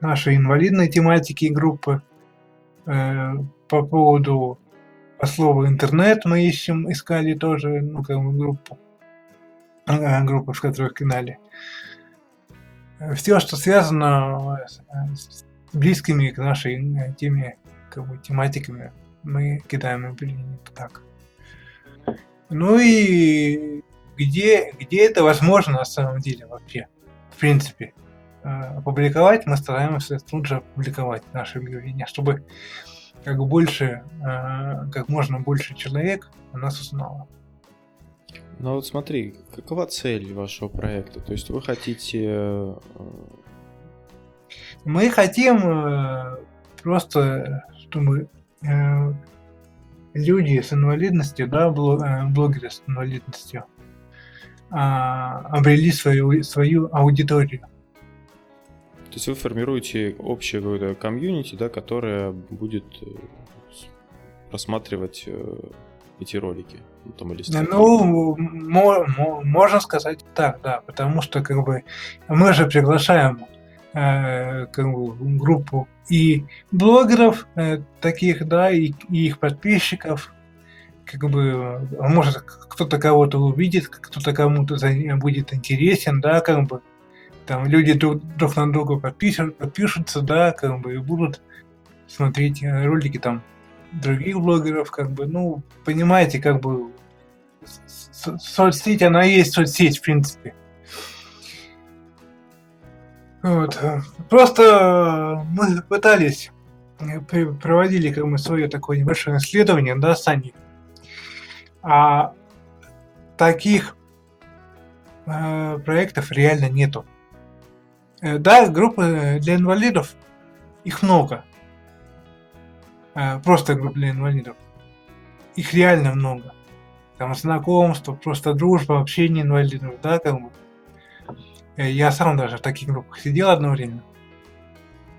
нашей инвалидной тематики группы. Э, по поводу по слову интернет мы ищем, искали тоже, ну, как бы группу, э, группу, в которой канале. Все, что связано с, с близкими к нашей теме, как бы, тематиками, мы кидаем объявление так. Ну и где, где это возможно на самом деле вообще, в принципе. Э, опубликовать, мы стараемся тут же опубликовать наши объявления, чтобы как больше, э, как можно больше человек о нас узнало. Ну вот смотри, какова цель вашего проекта? То есть вы хотите... э, Мы хотим просто, чтобы люди с инвалидностью, да, э, блогеры с инвалидностью, а, обрели свою, свою аудиторию. То есть вы формируете общее какое-то комьюнити, да, которое будет э, просматривать э, эти ролики. Ну, там, или статьи. Ну, мо- мо- можно сказать так, да, потому что как бы мы же приглашаем группу и блогеров э, таких, да, и, и их подписчиков, как бы, а может кто-то кого-то увидит, кто-то кому-то будет интересен, да, как бы, там люди друг, друг на друга подпишут, подпишутся, да, как бы, и будут смотреть э, ролики там других блогеров, как бы, ну, понимаете, как бы соцсеть, она есть соцсеть, в принципе. Вот. э, Просто э, мы пытались, э, проводили как бы свое такое небольшое исследование, да, с Аней. А таких э, проектов реально нету. Э, Да, группы для инвалидов, их много. Э, Просто групп для инвалидов. Их реально много. Там знакомство, просто дружба, общение инвалидов, да, как бы. Э, Я сам даже в таких группах сидел одно время.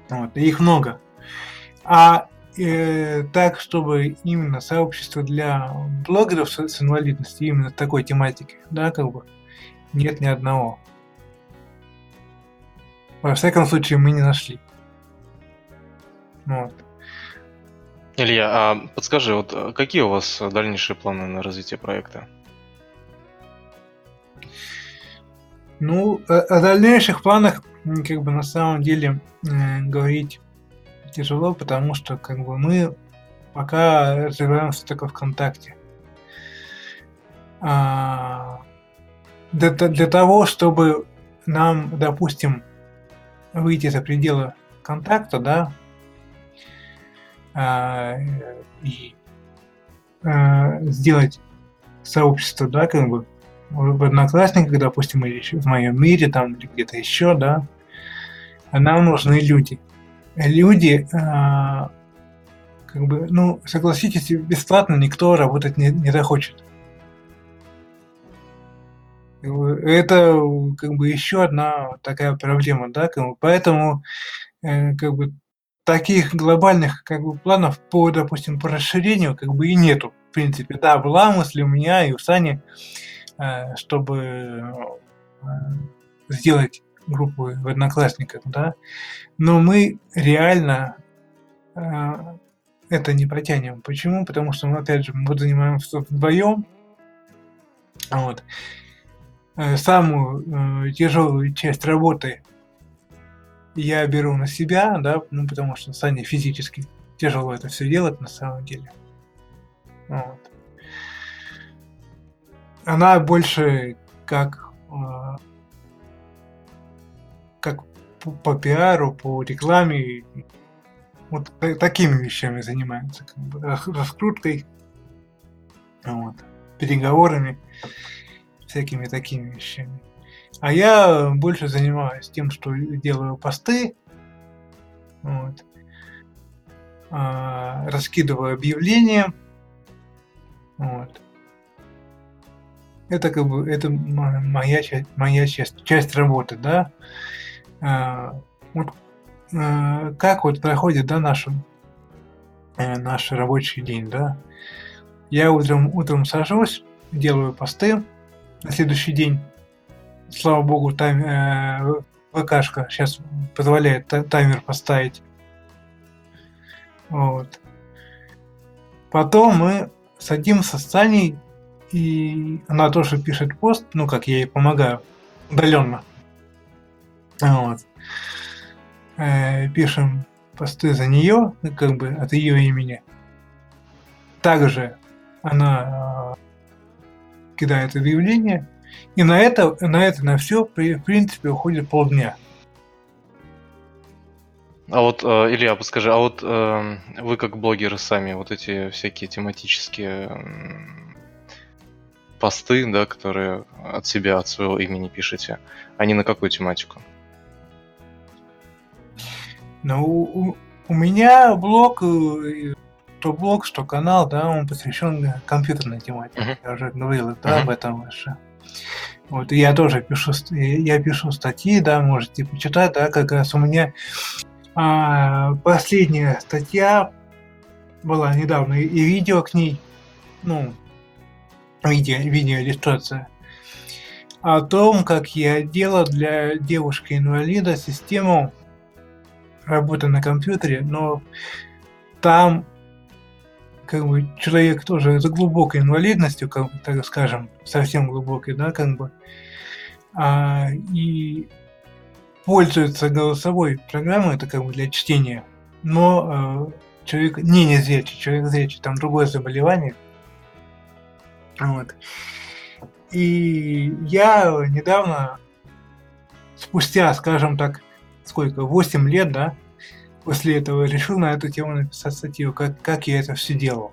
Вот, и их много. А э, так, чтобы именно сообщество для блогеров с, с инвалидностью, именно такой тематики, да, как бы, нет ни одного. Во всяком случае, мы не нашли. Вот. Илья, а подскажи, вот э, какие у вас дальнейшие планы на развитие проекта? Ну, о, о дальнейших планах, как бы на самом деле э, говорить тяжело, потому что как бы мы пока развиваемся только ВКонтакте. А, для, для того, чтобы нам, допустим, выйти за пределы контакта, да, а, и э, сделать сообщество, да, как бы в Одноклассниках, допустим, или в моем мире, там, или где-то еще, да, а нам нужны люди. Люди, а, как бы, ну, согласитесь, бесплатно никто работать не, не захочет. Это как бы еще одна такая проблема, да, как бы, поэтому э, как бы таких глобальных как бы планов по, допустим, по расширению как бы и нету, в принципе. Да, была мысль у меня и у Сани, чтобы э, сделать группу в Одноклассниках, да, но мы реально э, это не потянем. Почему? Потому что мы, опять же, мы занимаемся вдвоем, вот. Э, Самую э, тяжелую часть работы я беру на себя, да, ну потому что Сане физически тяжело это все делать на самом деле. Вот. Она больше как э, как по, пиару, по рекламе, вот та- такими вещами занимается, как бы, рас- раскруткой, вот, переговорами, всякими такими вещами. А я больше занимаюсь тем, что делаю посты, вот, а, раскидываю объявления, вот. Это как бы это мо- моя часть, моя часть, часть работы, да. А, вот а, как вот проходит, да, наш э, наш рабочий день, да. Я утром утром сажусь, делаю посты на следующий день. Слава богу, тайм, э, ВКшка сейчас позволяет та- таймер поставить. Вот. Потом мы садимся с Саней, и она тоже пишет пост, ну, как я ей помогаю, удаленно. Вот. Э, пишем посты за нее, ну, как бы от ее имени. Также она э, кидает объявление, и на это, на это, на все, в принципе, уходит полдня. А вот, э, Илья, подскажи, а вот э, вы как блогеры сами, вот эти всякие тематические посты, да, которые от себя, от своего имени пишете, они на какую тематику? Ну, у, у меня блог, э, что блог, что канал, да, он посвящен компьютерной тематике. Мгм. Я уже говорил да, об Мгм. этом выше. Вот, и я тоже пишу, ст- я пишу статьи, да, можете почитать, да, как раз у меня а, последняя статья была недавно, и и видео к ней, ну, видео, видеоиллюстрация, о том, как я делал для девушки-инвалида систему работы на компьютере, но там как бы человек тоже с глубокой инвалидностью, как так скажем, совсем глубокой, да, как бы, а, и пользуется голосовой программой, это как бы для чтения, но э, человек не незрячий, человек зрячий, там другое заболевание. Вот. И я недавно, спустя, скажем так, сколько, 8 лет, да, после этого решил на эту тему написать статью, как, как я это все делал,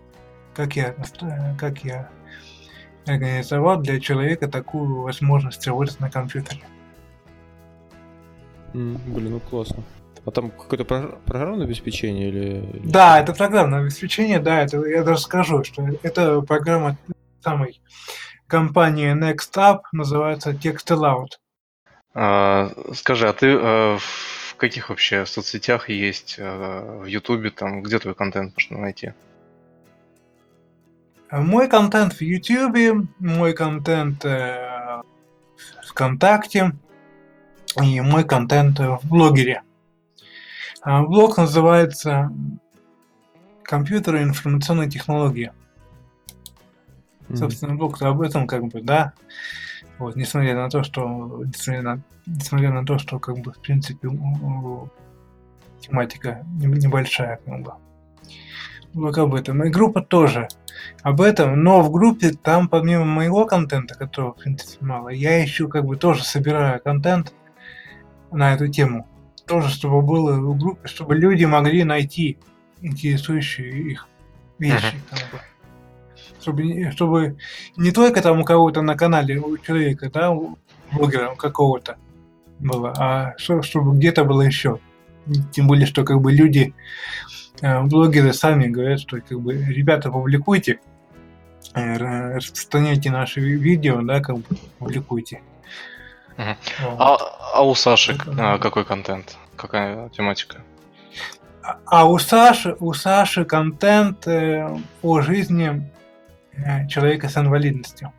как я, как я организовал для человека такую возможность работать на компьютере. Блин, ну классно. А там какое-то про- программное обеспечение или... Да, это программное обеспечение, да, это я даже скажу, что это программа самой компании Next Up, называется TextAloud. А, скажи, а ты э, в каких вообще соцсетях есть, э, в Ютубе, там, где твой контент можно найти? А Мой контент в YouTube, мой контент э, ВКонтакте и мой контент в блогере. А Блог называется «Компьютеры и информационные технологии». Собственно, блог об этом как бы, да. Вот, несмотря на то, что несмотря на, несмотря на то, что как бы в принципе тематика не- небольшая, как бы. Блог об этом. И группа тоже об этом, но в группе там помимо моего контента, которого в принципе мало, я еще как бы тоже собираю контент на эту тему. Тоже, чтобы было в группе, чтобы люди могли найти интересующие их вещи. как бы чтобы, чтобы не только там у кого-то на канале, у человека, да, у блогера какого-то было, а что- чтобы где-то было еще. Тем более, что как бы люди, э, блогеры сами говорят, что как бы ребята публикуйте, э, распространяйте наши ви- видео, да, как бы публикуйте. Вот. А, а у Саши Это да. какой контент? Какая тематика? А- А у Саши, у Саши контент э, о жизни э, человека с инвалидностью.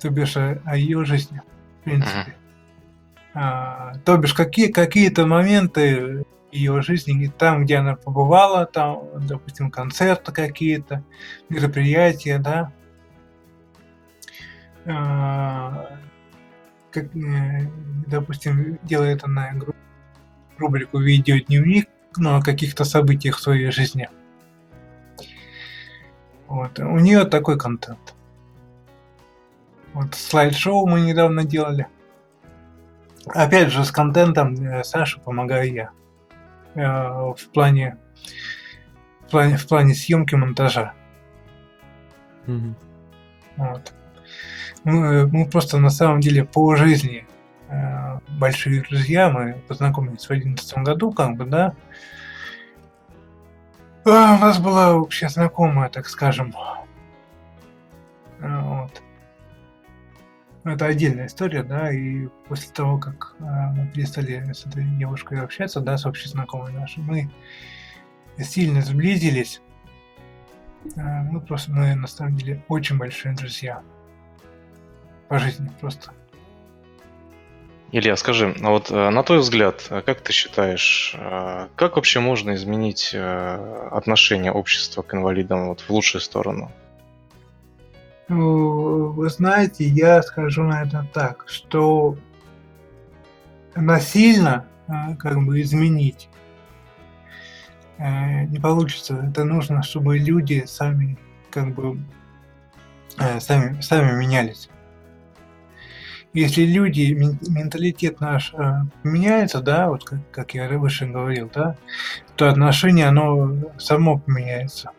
То бишь о, о ее жизни, в принципе. А, то бишь какие, какие-то моменты ее жизни, там, где она побывала, там, допустим, концерты какие-то, мероприятия, да. А, как, э, допустим, делает она рубрику «Видеодневник», ну, о каких-то событиях в своей жизни. Вот. У нее такой контент. Вот слайд-шоу мы недавно делали. Опять же, с контентом э, Саше помогаю я. Э, В плане, в плане, в плане съемки монтажа. Мгм. Вот. Мы, мы просто на самом деле по жизни э, большие друзья. Мы познакомились в 2011 году, как бы, да. А, у нас была общая знакомая, так скажем. А, Вот. Это отдельная история, да, и после того, как э, мы перестали с этой девушкой общаться, да, с общей знакомой нашей, мы сильно сблизились. Э, Мы просто, мы на самом деле очень большие друзья. По жизни просто. Илья, скажи, а вот э, на твой взгляд, э, как ты считаешь, э, как вообще можно изменить отношение общества к инвалидам вот в лучшую сторону? Ну, Вы знаете, я скажу на это так, что насильно как бы изменить не получится. Это нужно, чтобы люди сами как бы сами, сами менялись. Если люди, менталитет наш э, меняется, да, вот как, как я выше говорил, да, то отношение, оно само поменяется.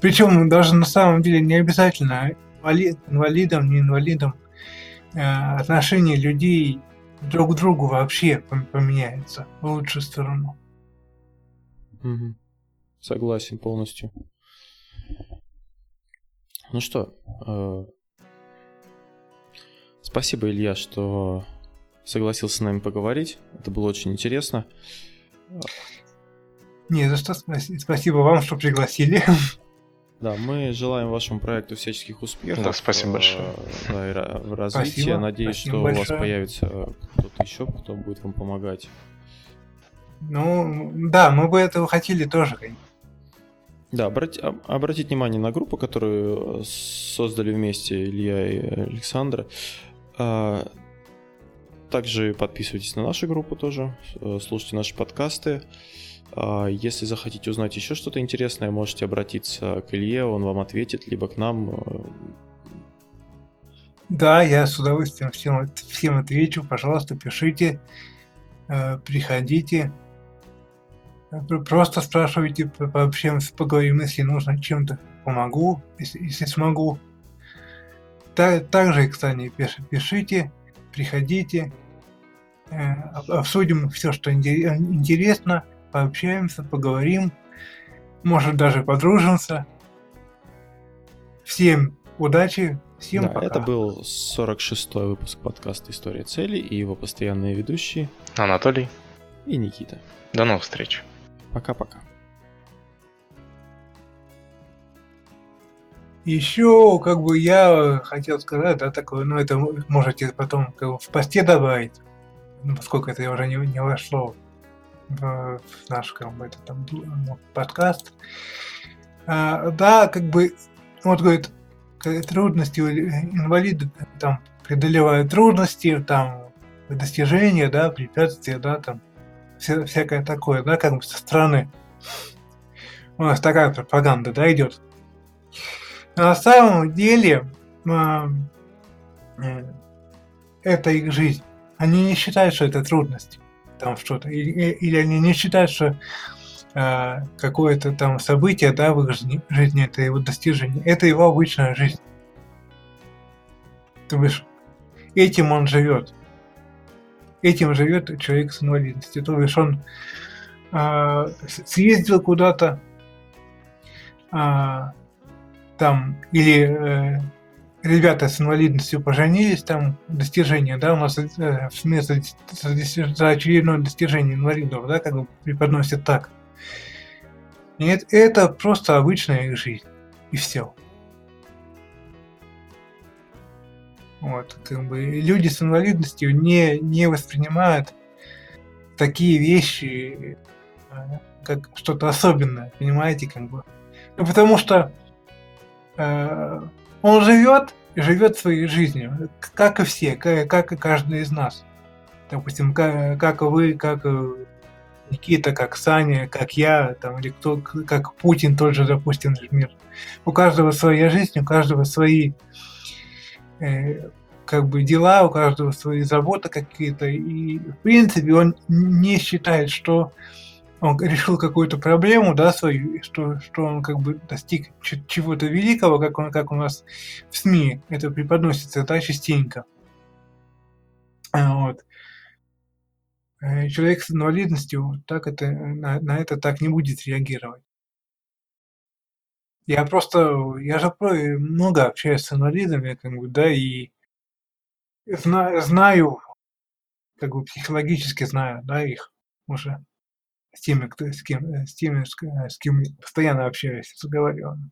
Причем даже на самом деле не обязательно инвалидам, не инвалидам, э, отношение людей друг к другу вообще поменяется в лучшую сторону. Угу. Согласен полностью. Ну что, э, спасибо, Илья, что согласился с нами поговорить. Это было очень интересно. Не за что спасибо вам, что пригласили. Да, мы желаем вашему проекту всяческих успехов. Да, спасибо большое. Да, и в развитии. Спасибо, Я надеюсь, спасибо что большое. у вас появится кто-то еще, кто будет вам помогать. Ну, да, мы бы этого хотели тоже, Да, обрати, обратить внимание на группу, которую создали вместе Илья и Александра. А, также подписывайтесь на нашу группу тоже, э, слушайте наши подкасты. А, если захотите узнать еще что-то интересное, можете обратиться к Илье, он вам ответит, либо к нам. Э. Да, я с удовольствием всем, всем отвечу. Пожалуйста, пишите, э, приходите. Просто спрашивайте, пообщаемся, поговорим, если нужно чем-то помогу, если, если смогу. Также, кстати, пишите, приходите, э, обсудим все, что интересно пообщаемся, поговорим, может даже подружимся. Всем удачи, всем да, пока. Это был 46-й выпуск подкаста «История цели» и его постоянные ведущие Анатолий и Никита. До новых встреч. Пока-пока. Еще, как бы, я хотел сказать, да, такое, ну, это можете потом как бы, в посте добавить, ну, поскольку это уже не, не вошло в наш как бы, это, там, ну, подкаст. А, да, как бы, вот говорит, трудности инвалиды там преодолевают трудности, там достижения, да, препятствия, да, там вся, всякое такое, да, как бы со стороны. У нас такая пропаганда, да, идет. На самом деле а, э, это их жизнь. Они не считают, что это трудность там что-то. Или, или они не считают, что э, какое-то там событие, да, в их жизни, жизни это его достижение. Это его обычная жизнь. То бишь, этим он живет. Этим живет человек с инвалидностью. То бишь, он э, съездил куда-то, э, там, или э, ребята с инвалидностью поженились, там достижения, да, у нас э, вместо за очередное достижение инвалидов, да, как бы преподносят так. Нет, это просто обычная их жизнь. И все. Вот, как бы люди с инвалидностью не, не воспринимают такие вещи э, как что-то особенное, понимаете, как бы. Ну, потому что он живет живет своей жизнью, как и все, как и каждый из нас. Допустим, как, вы, как Никита, как Саня, как я, там, или кто, как Путин тот же, допустим, мир. У каждого своя жизнь, у каждого свои э, как бы дела, у каждого свои заботы какие-то. И, в принципе, он не считает, что он решил какую-то проблему, да, свою, что, что он как бы достиг чего-то великого, как, он, как у нас в СМИ это преподносится, да, частенько. А, вот. Э, человек с инвалидностью так это, на, на это так не будет реагировать. Я просто, я же много общаюсь с инвалидами, как бы, да, и знаю, знаю, как бы психологически знаю, да, их уже с теми, кто, с кем, с теми, с кем постоянно общаюсь, разговариваю.